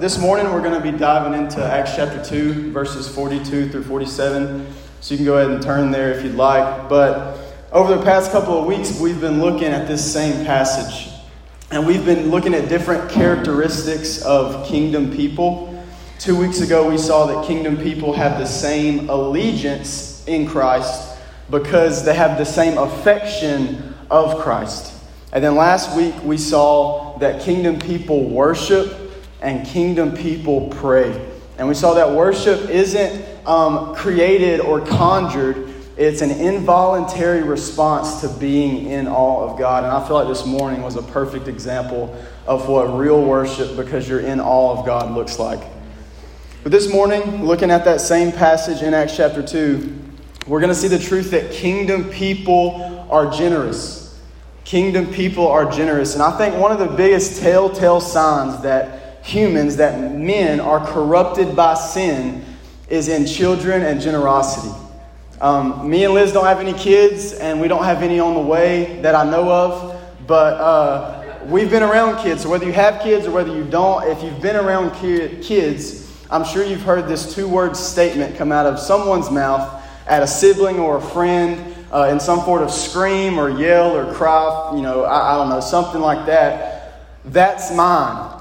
this morning we're going to be diving into Acts chapter 2, verses 42 through 47. So you can go ahead and turn there if you'd like. But over the past couple of weeks, we've been looking at this same passage. And we've been looking at different characteristics of kingdom people. Two weeks ago, we saw that kingdom people have the same allegiance in Christ because they have the same affection of Christ. And then last week, we saw that kingdom people worship and kingdom people pray. And we saw that worship isn't um, created or conjured, it's an involuntary response to being in awe of God. And I feel like this morning was a perfect example of what real worship, because you're in awe of God, looks like. But this morning, looking at that same passage in Acts chapter 2, we're going to see the truth that kingdom people are generous. Kingdom people are generous. And I think one of the biggest telltale signs that humans, that men are corrupted by sin, is in children and generosity. Um, me and Liz don't have any kids, and we don't have any on the way that I know of, but uh, we've been around kids. So whether you have kids or whether you don't, if you've been around kids, I'm sure you've heard this two word statement come out of someone's mouth at a sibling or a friend uh, in some sort of scream or yell or cry, you know, I, I don't know, something like that. That's mine.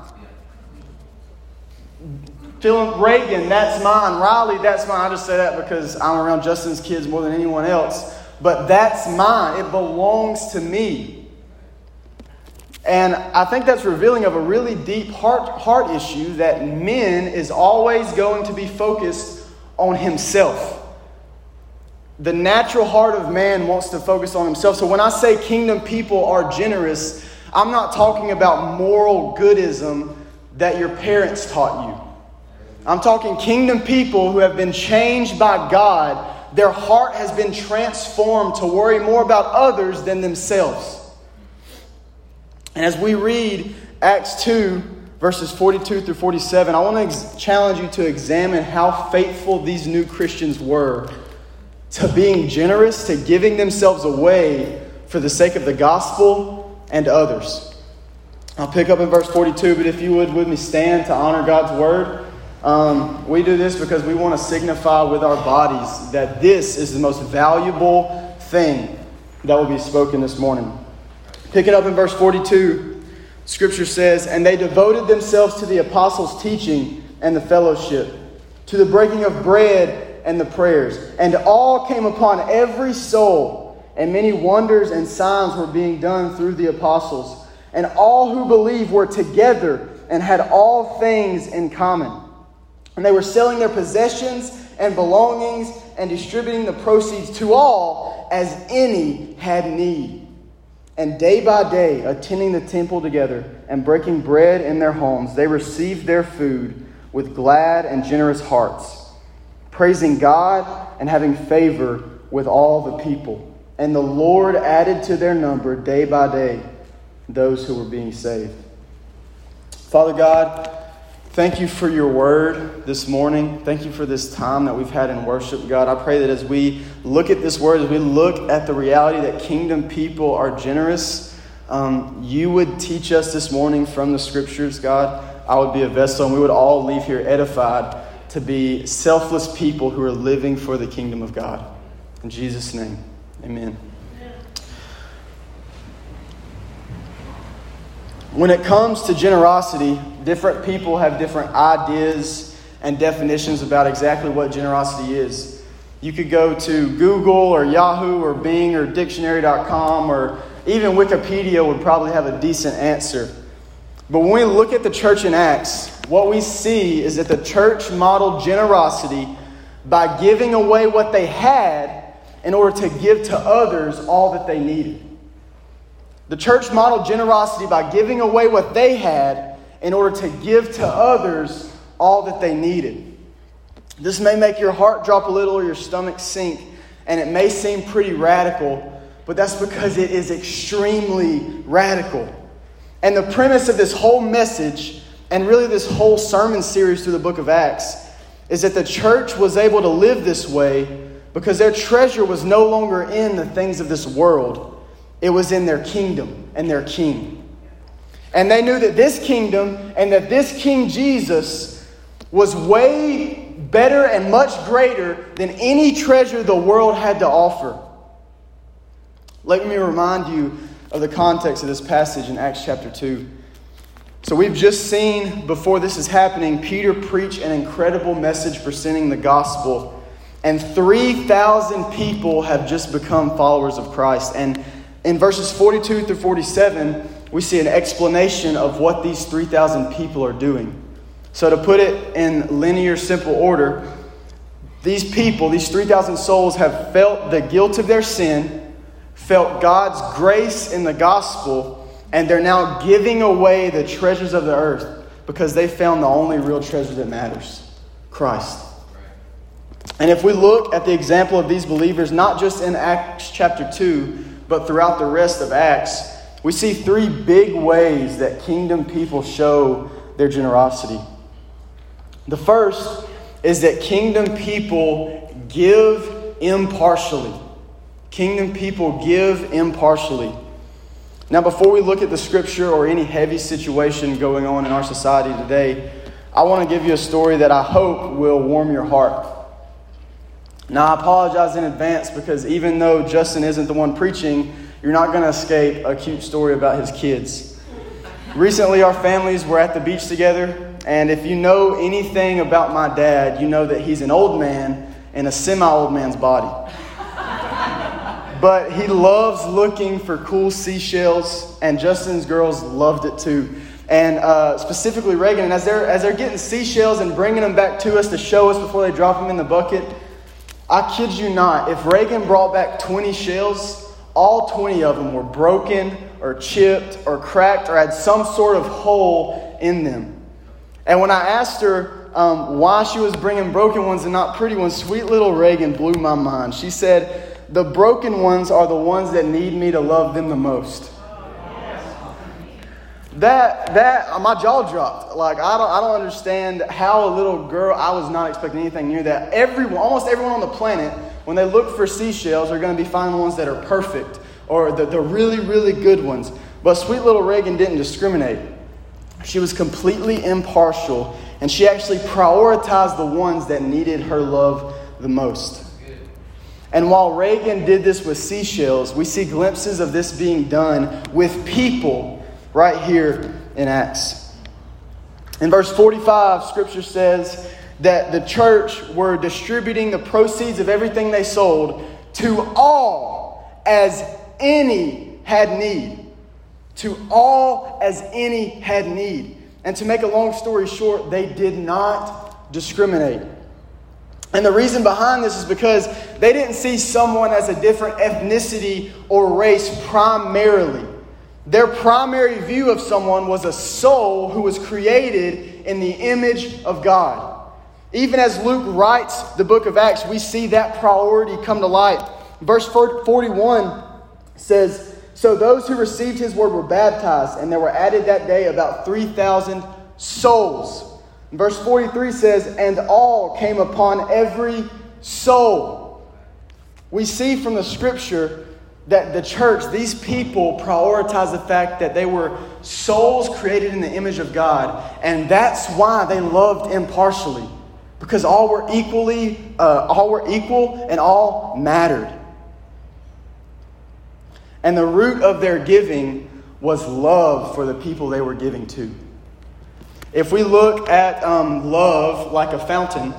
Philip Reagan, that's mine. Riley, that's mine. I just say that because I'm around Justin's kids more than anyone else. But that's mine. It belongs to me. And I think that's revealing of a really deep heart, heart issue that men is always going to be focused on himself. The natural heart of man wants to focus on himself. So when I say kingdom people are generous, I'm not talking about moral goodism that your parents taught you. I'm talking kingdom people who have been changed by God. Their heart has been transformed to worry more about others than themselves. And as we read Acts 2, verses 42 through 47, I want to ex- challenge you to examine how faithful these new Christians were to being generous, to giving themselves away for the sake of the gospel and others. I'll pick up in verse 42, but if you would with me stand to honor God's word. Um, we do this because we want to signify with our bodies that this is the most valuable thing that will be spoken this morning. Pick it up in verse 42. Scripture says, And they devoted themselves to the apostles' teaching and the fellowship, to the breaking of bread and the prayers. And all came upon every soul, and many wonders and signs were being done through the apostles. And all who believed were together and had all things in common and they were selling their possessions and belongings and distributing the proceeds to all as any had need. And day by day, attending the temple together and breaking bread in their homes, they received their food with glad and generous hearts, praising God and having favor with all the people. And the Lord added to their number day by day those who were being saved. Father God, Thank you for your word this morning. Thank you for this time that we've had in worship, God. I pray that as we look at this word, as we look at the reality that kingdom people are generous, um, you would teach us this morning from the scriptures, God. I would be a vessel, and we would all leave here edified to be selfless people who are living for the kingdom of God. In Jesus' name, amen. When it comes to generosity, different people have different ideas and definitions about exactly what generosity is. You could go to Google or Yahoo or Bing or dictionary.com or even Wikipedia would probably have a decent answer. But when we look at the church in Acts, what we see is that the church modeled generosity by giving away what they had in order to give to others all that they needed. The church modeled generosity by giving away what they had in order to give to others all that they needed. This may make your heart drop a little or your stomach sink, and it may seem pretty radical, but that's because it is extremely radical. And the premise of this whole message, and really this whole sermon series through the book of Acts, is that the church was able to live this way because their treasure was no longer in the things of this world, it was in their kingdom and their king. And they knew that this kingdom and that this King Jesus was way better and much greater than any treasure the world had to offer. Let me remind you of the context of this passage in Acts chapter 2. So, we've just seen before this is happening, Peter preach an incredible message presenting the gospel. And 3,000 people have just become followers of Christ. And in verses 42 through 47, we see an explanation of what these 3,000 people are doing. So, to put it in linear, simple order, these people, these 3,000 souls, have felt the guilt of their sin, felt God's grace in the gospel, and they're now giving away the treasures of the earth because they found the only real treasure that matters Christ. And if we look at the example of these believers, not just in Acts chapter 2, but throughout the rest of Acts, we see three big ways that kingdom people show their generosity. The first is that kingdom people give impartially. Kingdom people give impartially. Now, before we look at the scripture or any heavy situation going on in our society today, I want to give you a story that I hope will warm your heart. Now, I apologize in advance because even though Justin isn't the one preaching, you're not going to escape a cute story about his kids. Recently, our families were at the beach together, and if you know anything about my dad, you know that he's an old man in a semi old man's body. but he loves looking for cool seashells, and Justin's girls loved it too. And uh, specifically Reagan, and as they're, as they're getting seashells and bringing them back to us to show us before they drop them in the bucket, I kid you not, if Reagan brought back 20 shells, all 20 of them were broken or chipped or cracked or had some sort of hole in them. And when I asked her um, why she was bringing broken ones and not pretty ones, sweet little Reagan blew my mind. She said, The broken ones are the ones that need me to love them the most. That, that, my jaw dropped. Like, I don't, I don't understand how a little girl, I was not expecting anything near that. Everyone, almost everyone on the planet when they look for seashells, they're going to be finding ones that are perfect or the, the really, really good ones. But sweet little Reagan didn't discriminate. She was completely impartial, and she actually prioritized the ones that needed her love the most. And while Reagan did this with seashells, we see glimpses of this being done with people right here in Acts. In verse 45, scripture says, that the church were distributing the proceeds of everything they sold to all as any had need. To all as any had need. And to make a long story short, they did not discriminate. And the reason behind this is because they didn't see someone as a different ethnicity or race primarily. Their primary view of someone was a soul who was created in the image of God. Even as Luke writes the book of Acts, we see that priority come to light. Verse 41 says, So those who received his word were baptized, and there were added that day about 3,000 souls. Verse 43 says, And all came upon every soul. We see from the scripture that the church, these people, prioritize the fact that they were souls created in the image of God, and that's why they loved impartially because all were equally, uh, all were equal and all mattered. And the root of their giving was love for the people they were giving to. If we look at um, love like a fountain,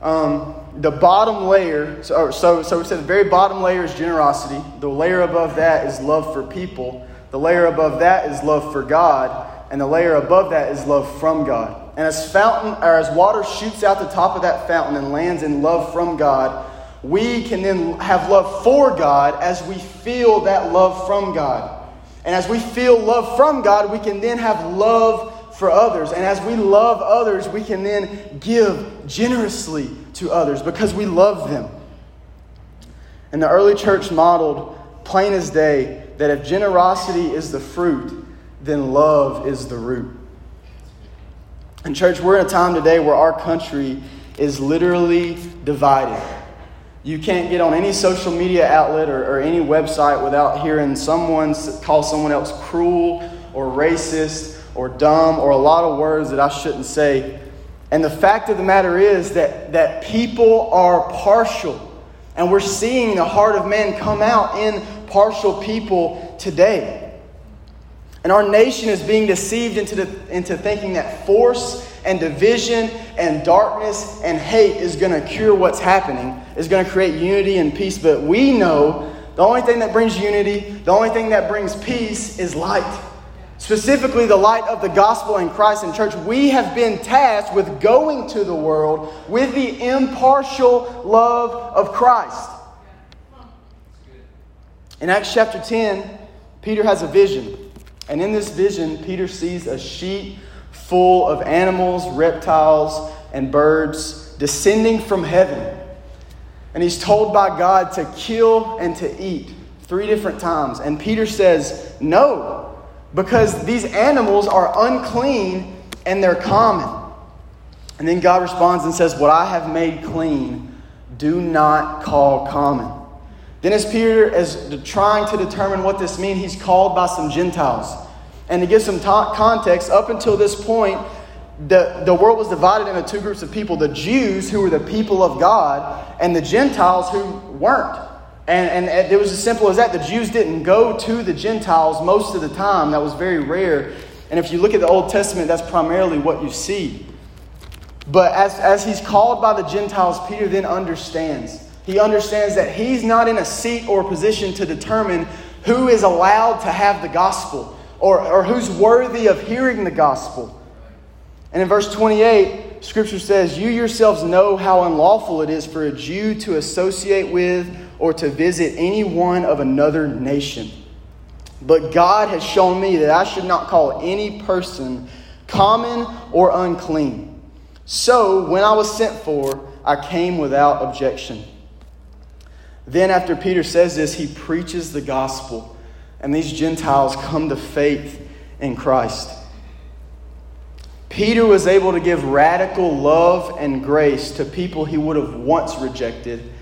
um, the bottom layer, so, so, so we said the very bottom layer is generosity. The layer above that is love for people. The layer above that is love for God. And the layer above that is love from God. And as fountain or as water shoots out the top of that fountain and lands in love from God, we can then have love for God as we feel that love from God. And as we feel love from God, we can then have love for others. And as we love others, we can then give generously to others because we love them. And the early church modeled, plain as day, that if generosity is the fruit, then love is the root. And, church, we're in a time today where our country is literally divided. You can't get on any social media outlet or, or any website without hearing someone call someone else cruel or racist or dumb or a lot of words that I shouldn't say. And the fact of the matter is that, that people are partial. And we're seeing the heart of man come out in partial people today. And our nation is being deceived into, the, into thinking that force and division and darkness and hate is going to cure what's happening, is going to create unity and peace. But we know the only thing that brings unity, the only thing that brings peace is light. Specifically, the light of the gospel in Christ and church. We have been tasked with going to the world with the impartial love of Christ. In Acts chapter 10, Peter has a vision. And in this vision, Peter sees a sheet full of animals, reptiles, and birds descending from heaven. And he's told by God to kill and to eat three different times. And Peter says, No, because these animals are unclean and they're common. And then God responds and says, What I have made clean, do not call common. Then, as Peter is trying to determine what this means, he's called by some Gentiles. And to give some ta- context, up until this point, the, the world was divided into two groups of people the Jews, who were the people of God, and the Gentiles, who weren't. And, and it was as simple as that. The Jews didn't go to the Gentiles most of the time, that was very rare. And if you look at the Old Testament, that's primarily what you see. But as, as he's called by the Gentiles, Peter then understands he understands that he's not in a seat or position to determine who is allowed to have the gospel or, or who's worthy of hearing the gospel. And in verse 28, Scripture says, You yourselves know how unlawful it is for a Jew to associate with or to visit any one of another nation. But God has shown me that I should not call any person common or unclean. So when I was sent for, I came without objection. Then, after Peter says this, he preaches the gospel, and these Gentiles come to faith in Christ. Peter was able to give radical love and grace to people he would have once rejected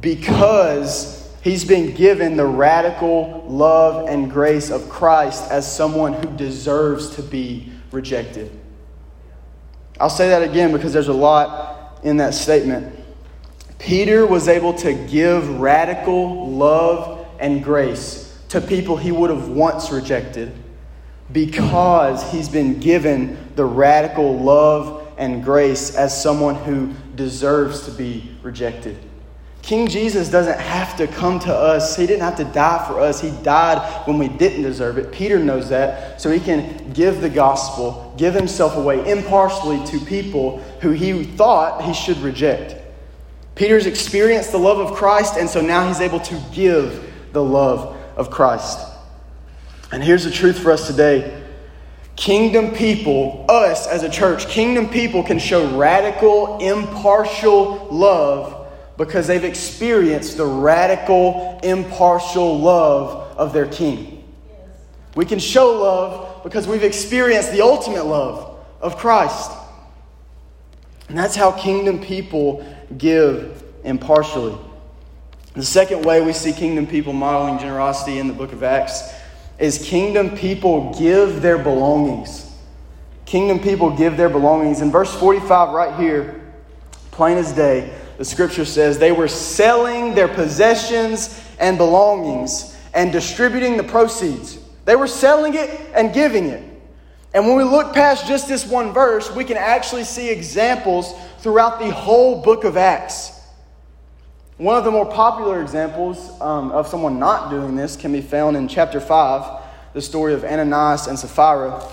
because he's been given the radical love and grace of Christ as someone who deserves to be rejected. I'll say that again because there's a lot in that statement. Peter was able to give radical love and grace to people he would have once rejected because he's been given the radical love and grace as someone who deserves to be rejected. King Jesus doesn't have to come to us. He didn't have to die for us. He died when we didn't deserve it. Peter knows that. So he can give the gospel, give himself away impartially to people who he thought he should reject. Peter's experienced the love of Christ, and so now he's able to give the love of Christ. And here's the truth for us today kingdom people, us as a church, kingdom people can show radical, impartial love because they've experienced the radical, impartial love of their king. We can show love because we've experienced the ultimate love of Christ. And that's how kingdom people give impartially. The second way we see kingdom people modeling generosity in the book of Acts is kingdom people give their belongings. Kingdom people give their belongings. In verse 45, right here, plain as day, the scripture says they were selling their possessions and belongings and distributing the proceeds. They were selling it and giving it. And when we look past just this one verse, we can actually see examples throughout the whole book of Acts. One of the more popular examples um, of someone not doing this can be found in chapter 5, the story of Ananias and Sapphira.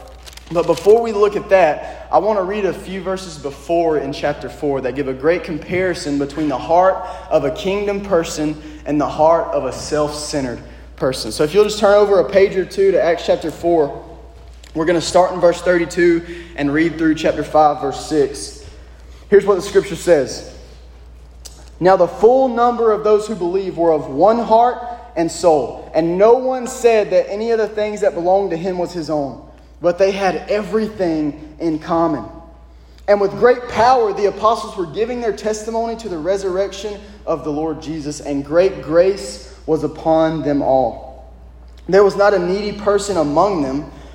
But before we look at that, I want to read a few verses before in chapter 4 that give a great comparison between the heart of a kingdom person and the heart of a self centered person. So if you'll just turn over a page or two to Acts chapter 4, we're going to start in verse 32 and read through chapter 5, verse 6. Here's what the scripture says Now the full number of those who believe were of one heart and soul, and no one said that any of the things that belonged to him was his own, but they had everything in common. And with great power, the apostles were giving their testimony to the resurrection of the Lord Jesus, and great grace was upon them all. There was not a needy person among them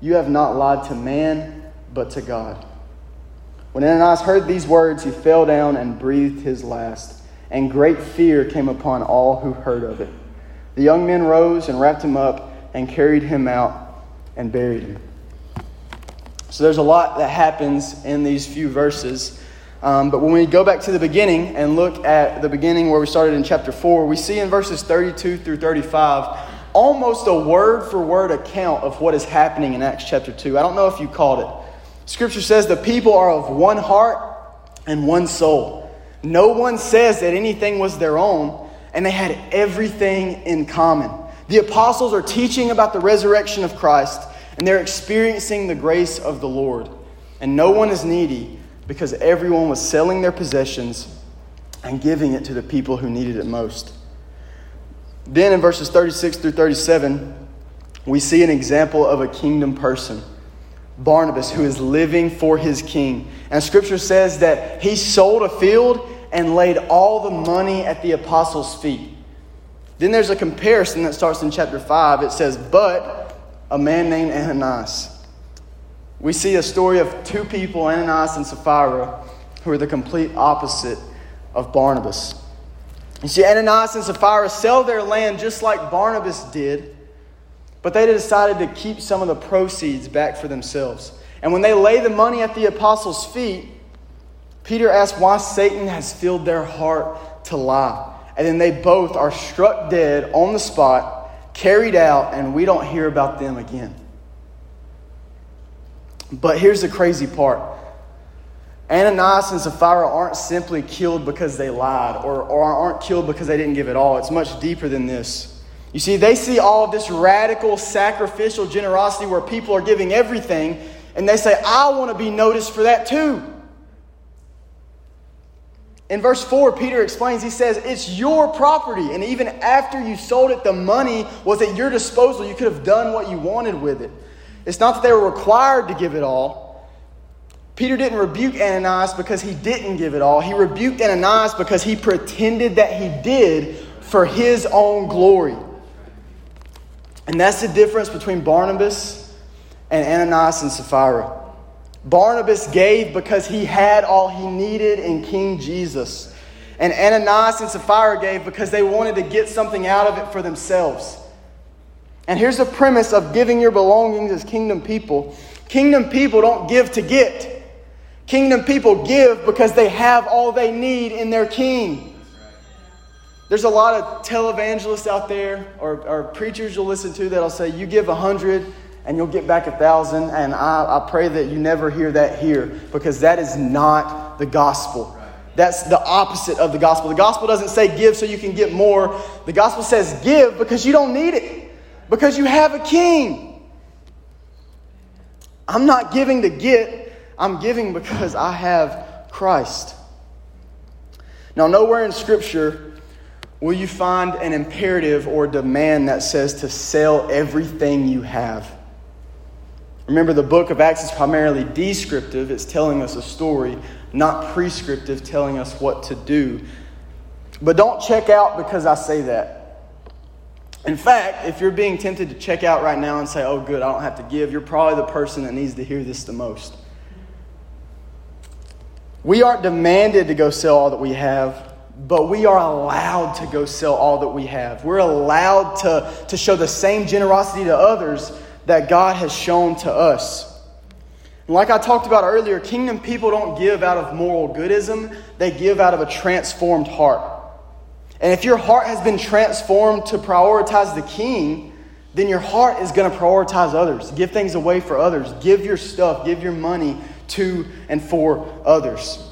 You have not lied to man, but to God. When Ananias heard these words, he fell down and breathed his last, and great fear came upon all who heard of it. The young men rose and wrapped him up and carried him out and buried him. So there's a lot that happens in these few verses. Um, but when we go back to the beginning and look at the beginning where we started in chapter 4, we see in verses 32 through 35 almost a word for word account of what is happening in Acts chapter 2. I don't know if you caught it. Scripture says the people are of one heart and one soul. No one says that anything was their own, and they had everything in common. The apostles are teaching about the resurrection of Christ, and they're experiencing the grace of the Lord. And no one is needy because everyone was selling their possessions and giving it to the people who needed it most. Then in verses 36 through 37, we see an example of a kingdom person, Barnabas, who is living for his king. And scripture says that he sold a field and laid all the money at the apostles' feet. Then there's a comparison that starts in chapter 5. It says, But a man named Ananias we see a story of two people, Ananias and Sapphira, who are the complete opposite of Barnabas. You see, Ananias and Sapphira sell their land just like Barnabas did, but they decided to keep some of the proceeds back for themselves. And when they lay the money at the apostles' feet, Peter asks why Satan has filled their heart to lie. And then they both are struck dead on the spot, carried out, and we don't hear about them again. But here's the crazy part Ananias and Sapphira aren't simply killed because they lied or, or aren't killed because they didn't give it all. It's much deeper than this. You see, they see all of this radical sacrificial generosity where people are giving everything, and they say, I want to be noticed for that too. In verse 4, Peter explains, he says, It's your property. And even after you sold it, the money was at your disposal. You could have done what you wanted with it. It's not that they were required to give it all. Peter didn't rebuke Ananias because he didn't give it all. He rebuked Ananias because he pretended that he did for his own glory. And that's the difference between Barnabas and Ananias and Sapphira. Barnabas gave because he had all he needed in King Jesus. And Ananias and Sapphira gave because they wanted to get something out of it for themselves. And here's the premise of giving your belongings as kingdom people kingdom people don't give to get, kingdom people give because they have all they need in their king. There's a lot of televangelists out there or, or preachers you'll listen to that'll say, You give a hundred and you'll get back a thousand. And I, I pray that you never hear that here because that is not the gospel. That's the opposite of the gospel. The gospel doesn't say give so you can get more. The gospel says give because you don't need it because you have a king. I'm not giving to get, I'm giving because I have Christ. Now, nowhere in Scripture will you find an imperative or demand that says to sell everything you have. Remember, the book of Acts is primarily descriptive, it's telling us a story, not prescriptive, telling us what to do. But don't check out because I say that. In fact, if you're being tempted to check out right now and say, oh, good, I don't have to give, you're probably the person that needs to hear this the most. We aren't demanded to go sell all that we have, but we are allowed to go sell all that we have. We're allowed to, to show the same generosity to others that God has shown to us. like I talked about earlier, kingdom people don't give out of moral goodism, they give out of a transformed heart. And if your heart has been transformed to prioritize the king, then your heart is going to prioritize others. Give things away for others. Give your stuff, give your money to and for others.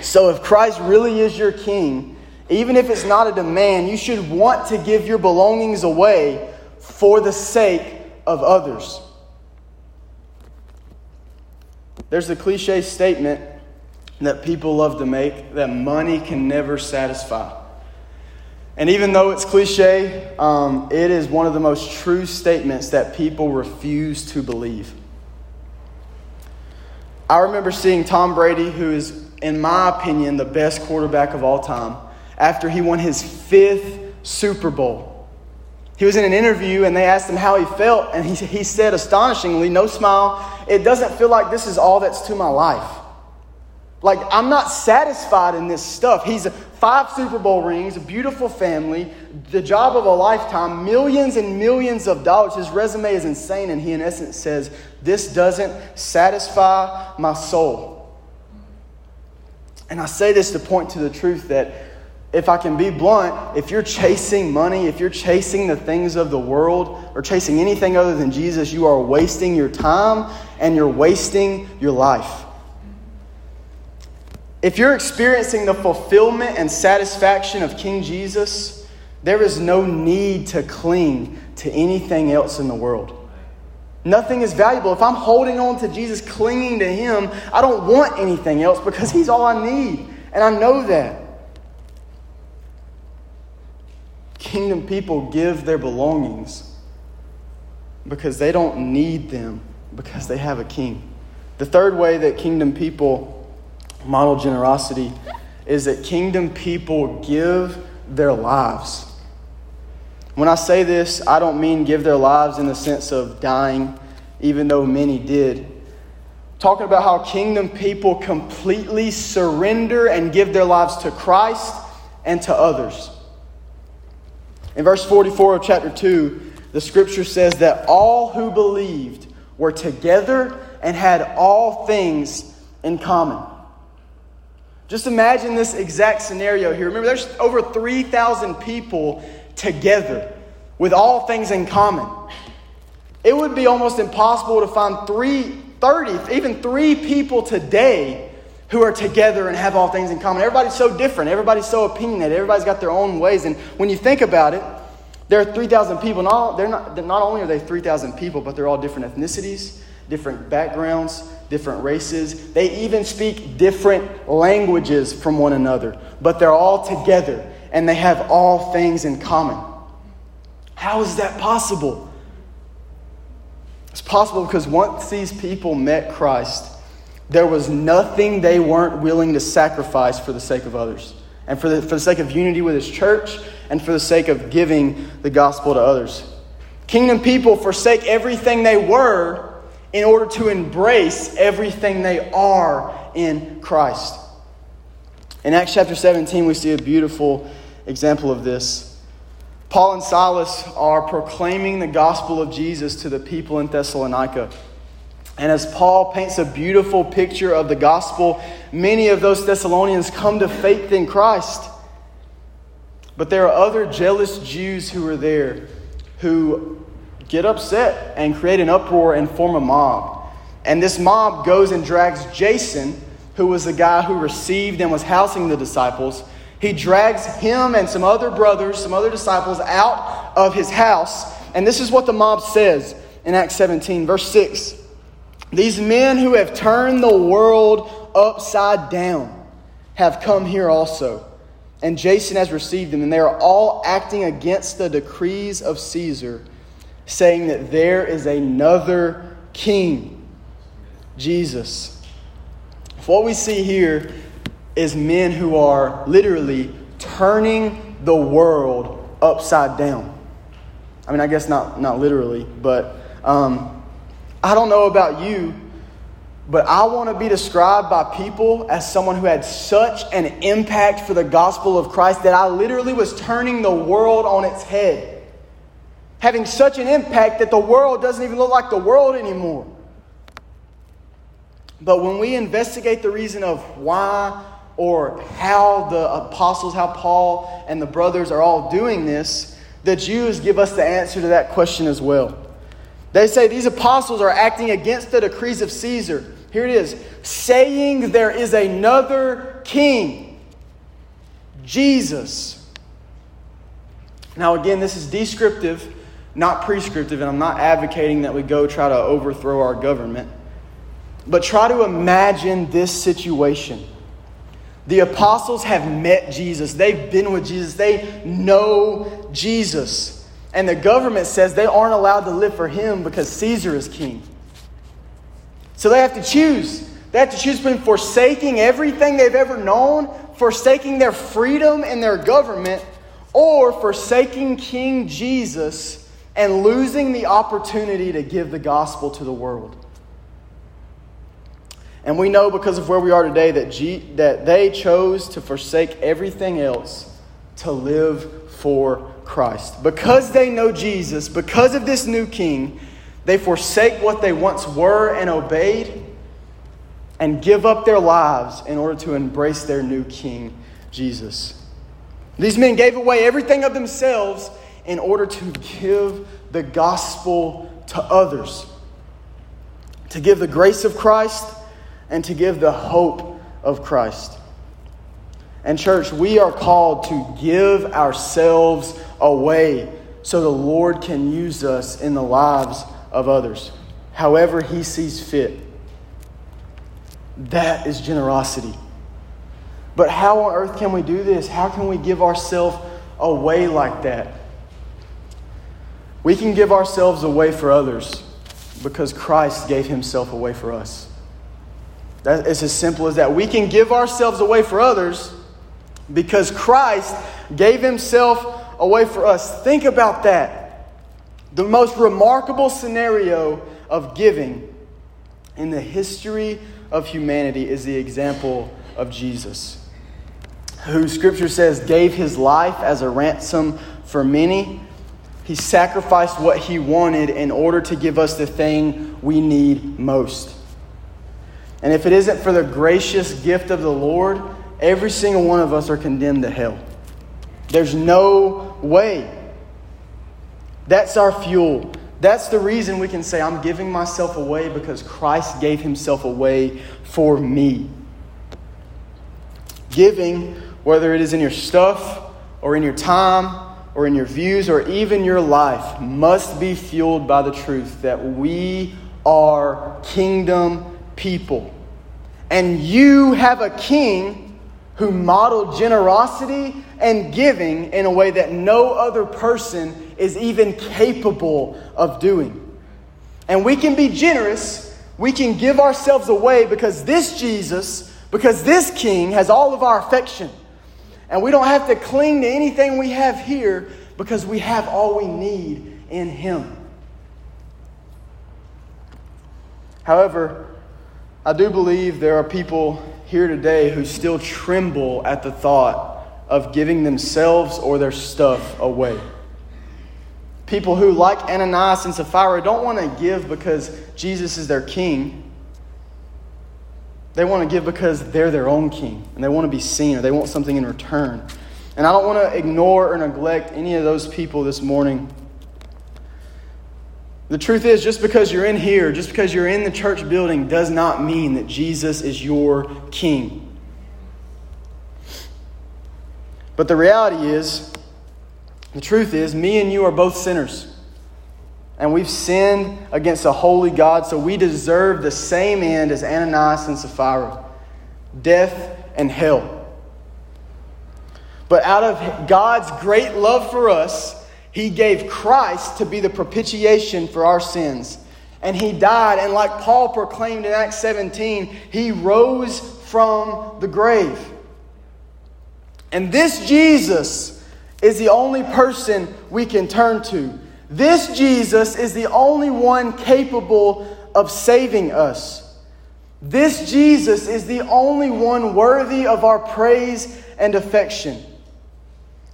So if Christ really is your king, even if it's not a demand, you should want to give your belongings away for the sake of others. There's a cliche statement that people love to make that money can never satisfy. And even though it's cliche, um, it is one of the most true statements that people refuse to believe. I remember seeing Tom Brady, who is, in my opinion, the best quarterback of all time, after he won his fifth Super Bowl. He was in an interview and they asked him how he felt, and he, he said, astonishingly, no smile, it doesn't feel like this is all that's to my life. Like, I'm not satisfied in this stuff. He's five Super Bowl rings, a beautiful family, the job of a lifetime, millions and millions of dollars. His resume is insane, and he, in essence, says, This doesn't satisfy my soul. And I say this to point to the truth that if I can be blunt, if you're chasing money, if you're chasing the things of the world, or chasing anything other than Jesus, you are wasting your time and you're wasting your life. If you're experiencing the fulfillment and satisfaction of King Jesus, there is no need to cling to anything else in the world. Nothing is valuable. If I'm holding on to Jesus, clinging to Him, I don't want anything else because He's all I need. And I know that. Kingdom people give their belongings because they don't need them because they have a king. The third way that kingdom people model generosity is that kingdom people give their lives. When I say this, I don't mean give their lives in the sense of dying, even though many did. talking about how kingdom people completely surrender and give their lives to Christ and to others. In verse 44 of chapter 2, the scripture says that all who believed were together and had all things in common. Just imagine this exact scenario here. Remember, there's over 3,000 people together with all things in common. It would be almost impossible to find three, 30, even three people today who are together and have all things in common. Everybody's so different. Everybody's so opinionated. Everybody's got their own ways. And when you think about it, there are 3,000 people. Not, they're not, not only are they 3,000 people, but they're all different ethnicities, different backgrounds, different races. They even speak different languages from one another, but they're all together and they have all things in common. How is that possible? It's possible because once these people met Christ, there was nothing they weren't willing to sacrifice for the sake of others and for the, for the sake of unity with his church and for the sake of giving the gospel to others. Kingdom people forsake everything they were in order to embrace everything they are in Christ. In Acts chapter 17, we see a beautiful example of this. Paul and Silas are proclaiming the gospel of Jesus to the people in Thessalonica. And as Paul paints a beautiful picture of the gospel, many of those Thessalonians come to faith in Christ. But there are other jealous Jews who are there who get upset and create an uproar and form a mob. And this mob goes and drags Jason, who was the guy who received and was housing the disciples. He drags him and some other brothers, some other disciples out of his house. And this is what the mob says in Acts 17, verse 6. These men who have turned the world upside down have come here also. And Jason has received them, and they are all acting against the decrees of Caesar saying that there is another king, Jesus. If What we see here is men who are literally turning the world upside down. I mean, I guess not, not literally, but um, I don't know about you, but I want to be described by people as someone who had such an impact for the gospel of Christ that I literally was turning the world on its head having such an impact that the world doesn't even look like the world anymore. But when we investigate the reason of why or how the apostles, how Paul and the brothers are all doing this, the Jews give us the answer to that question as well. They say these apostles are acting against the decrees of Caesar. Here it is saying there is another king, Jesus. Now, again, this is descriptive, not prescriptive, and I'm not advocating that we go try to overthrow our government. But try to imagine this situation. The apostles have met Jesus, they've been with Jesus, they know Jesus. And the government says they aren't allowed to live for him because Caesar is king. So they have to choose. They have to choose between forsaking everything they've ever known, forsaking their freedom and their government, or forsaking King Jesus and losing the opportunity to give the gospel to the world. And we know because of where we are today that, G, that they chose to forsake everything else to live for Christ. Because they know Jesus, because of this new king, they forsake what they once were and obeyed and give up their lives in order to embrace their new king, Jesus. These men gave away everything of themselves in order to give the gospel to others, to give the grace of Christ and to give the hope of Christ. And, church, we are called to give ourselves away so the Lord can use us in the lives of others, however He sees fit. That is generosity. But how on earth can we do this? How can we give ourselves away like that? We can give ourselves away for others because Christ gave Himself away for us. Is as simple as that. We can give ourselves away for others because Christ gave himself away for us. Think about that. The most remarkable scenario of giving in the history of humanity is the example of Jesus, who scripture says gave his life as a ransom for many. He sacrificed what he wanted in order to give us the thing we need most. And if it isn't for the gracious gift of the Lord, every single one of us are condemned to hell. There's no way. That's our fuel. That's the reason we can say, I'm giving myself away because Christ gave himself away for me. Giving, whether it is in your stuff or in your time or in your views or even your life, must be fueled by the truth that we are kingdom people. And you have a king who modeled generosity and giving in a way that no other person is even capable of doing. And we can be generous, we can give ourselves away because this Jesus, because this king has all of our affection. And we don't have to cling to anything we have here because we have all we need in him. However, I do believe there are people here today who still tremble at the thought of giving themselves or their stuff away. People who, like Ananias and Sapphira, don't want to give because Jesus is their king. They want to give because they're their own king and they want to be seen or they want something in return. And I don't want to ignore or neglect any of those people this morning. The truth is, just because you're in here, just because you're in the church building, does not mean that Jesus is your king. But the reality is, the truth is, me and you are both sinners. And we've sinned against a holy God, so we deserve the same end as Ananias and Sapphira death and hell. But out of God's great love for us, he gave Christ to be the propitiation for our sins. And he died, and like Paul proclaimed in Acts 17, he rose from the grave. And this Jesus is the only person we can turn to. This Jesus is the only one capable of saving us. This Jesus is the only one worthy of our praise and affection.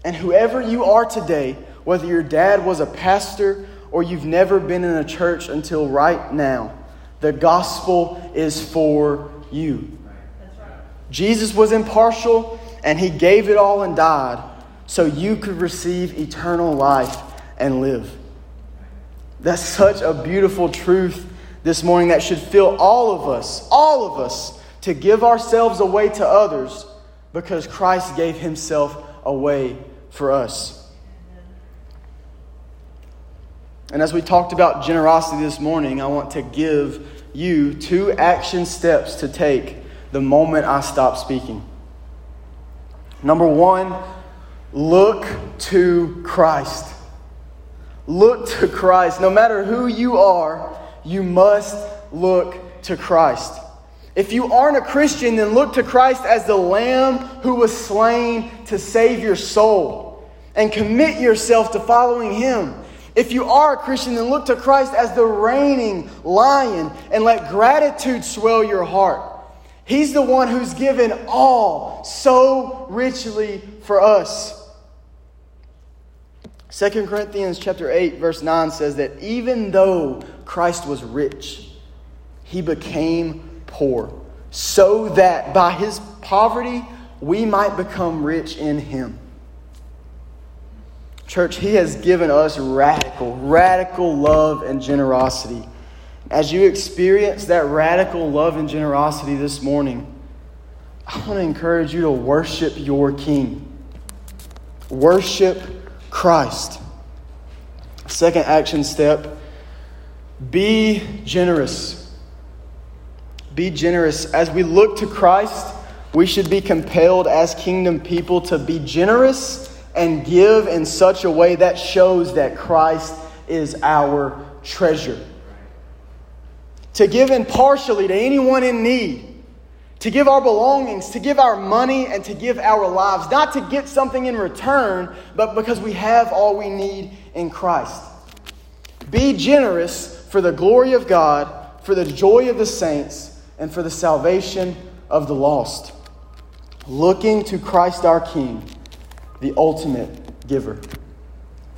And whoever you are today, whether your dad was a pastor or you've never been in a church until right now, The gospel is for you. Jesus was impartial and he gave it all and died so you could receive eternal life and live. That's such a beautiful truth this morning that should fill all of us, all of us, to give ourselves away to others because Christ gave himself away for us. And as we talked about generosity this morning, I want to give you two action steps to take the moment I stop speaking. Number one, look to Christ. Look to Christ. No matter who you are, you must look to Christ. If you aren't a Christian, then look to Christ as the Lamb who was slain to save your soul and commit yourself to following Him. If you are a Christian, then look to Christ as the reigning lion and let gratitude swell your heart. He's the one who's given all so richly for us. 2 Corinthians chapter 8 verse 9 says that even though Christ was rich, he became poor so that by his poverty we might become rich in him. Church, he has given us radical, radical love and generosity. As you experience that radical love and generosity this morning, I want to encourage you to worship your King. Worship Christ. Second action step be generous. Be generous. As we look to Christ, we should be compelled as kingdom people to be generous and give in such a way that shows that Christ is our treasure. To give impartially to anyone in need to give our belongings, to give our money, and to give our lives, not to get something in return, but because we have all we need in Christ. Be generous for the glory of God, for the joy of the saints, and for the salvation of the lost. Looking to Christ our King, the ultimate giver.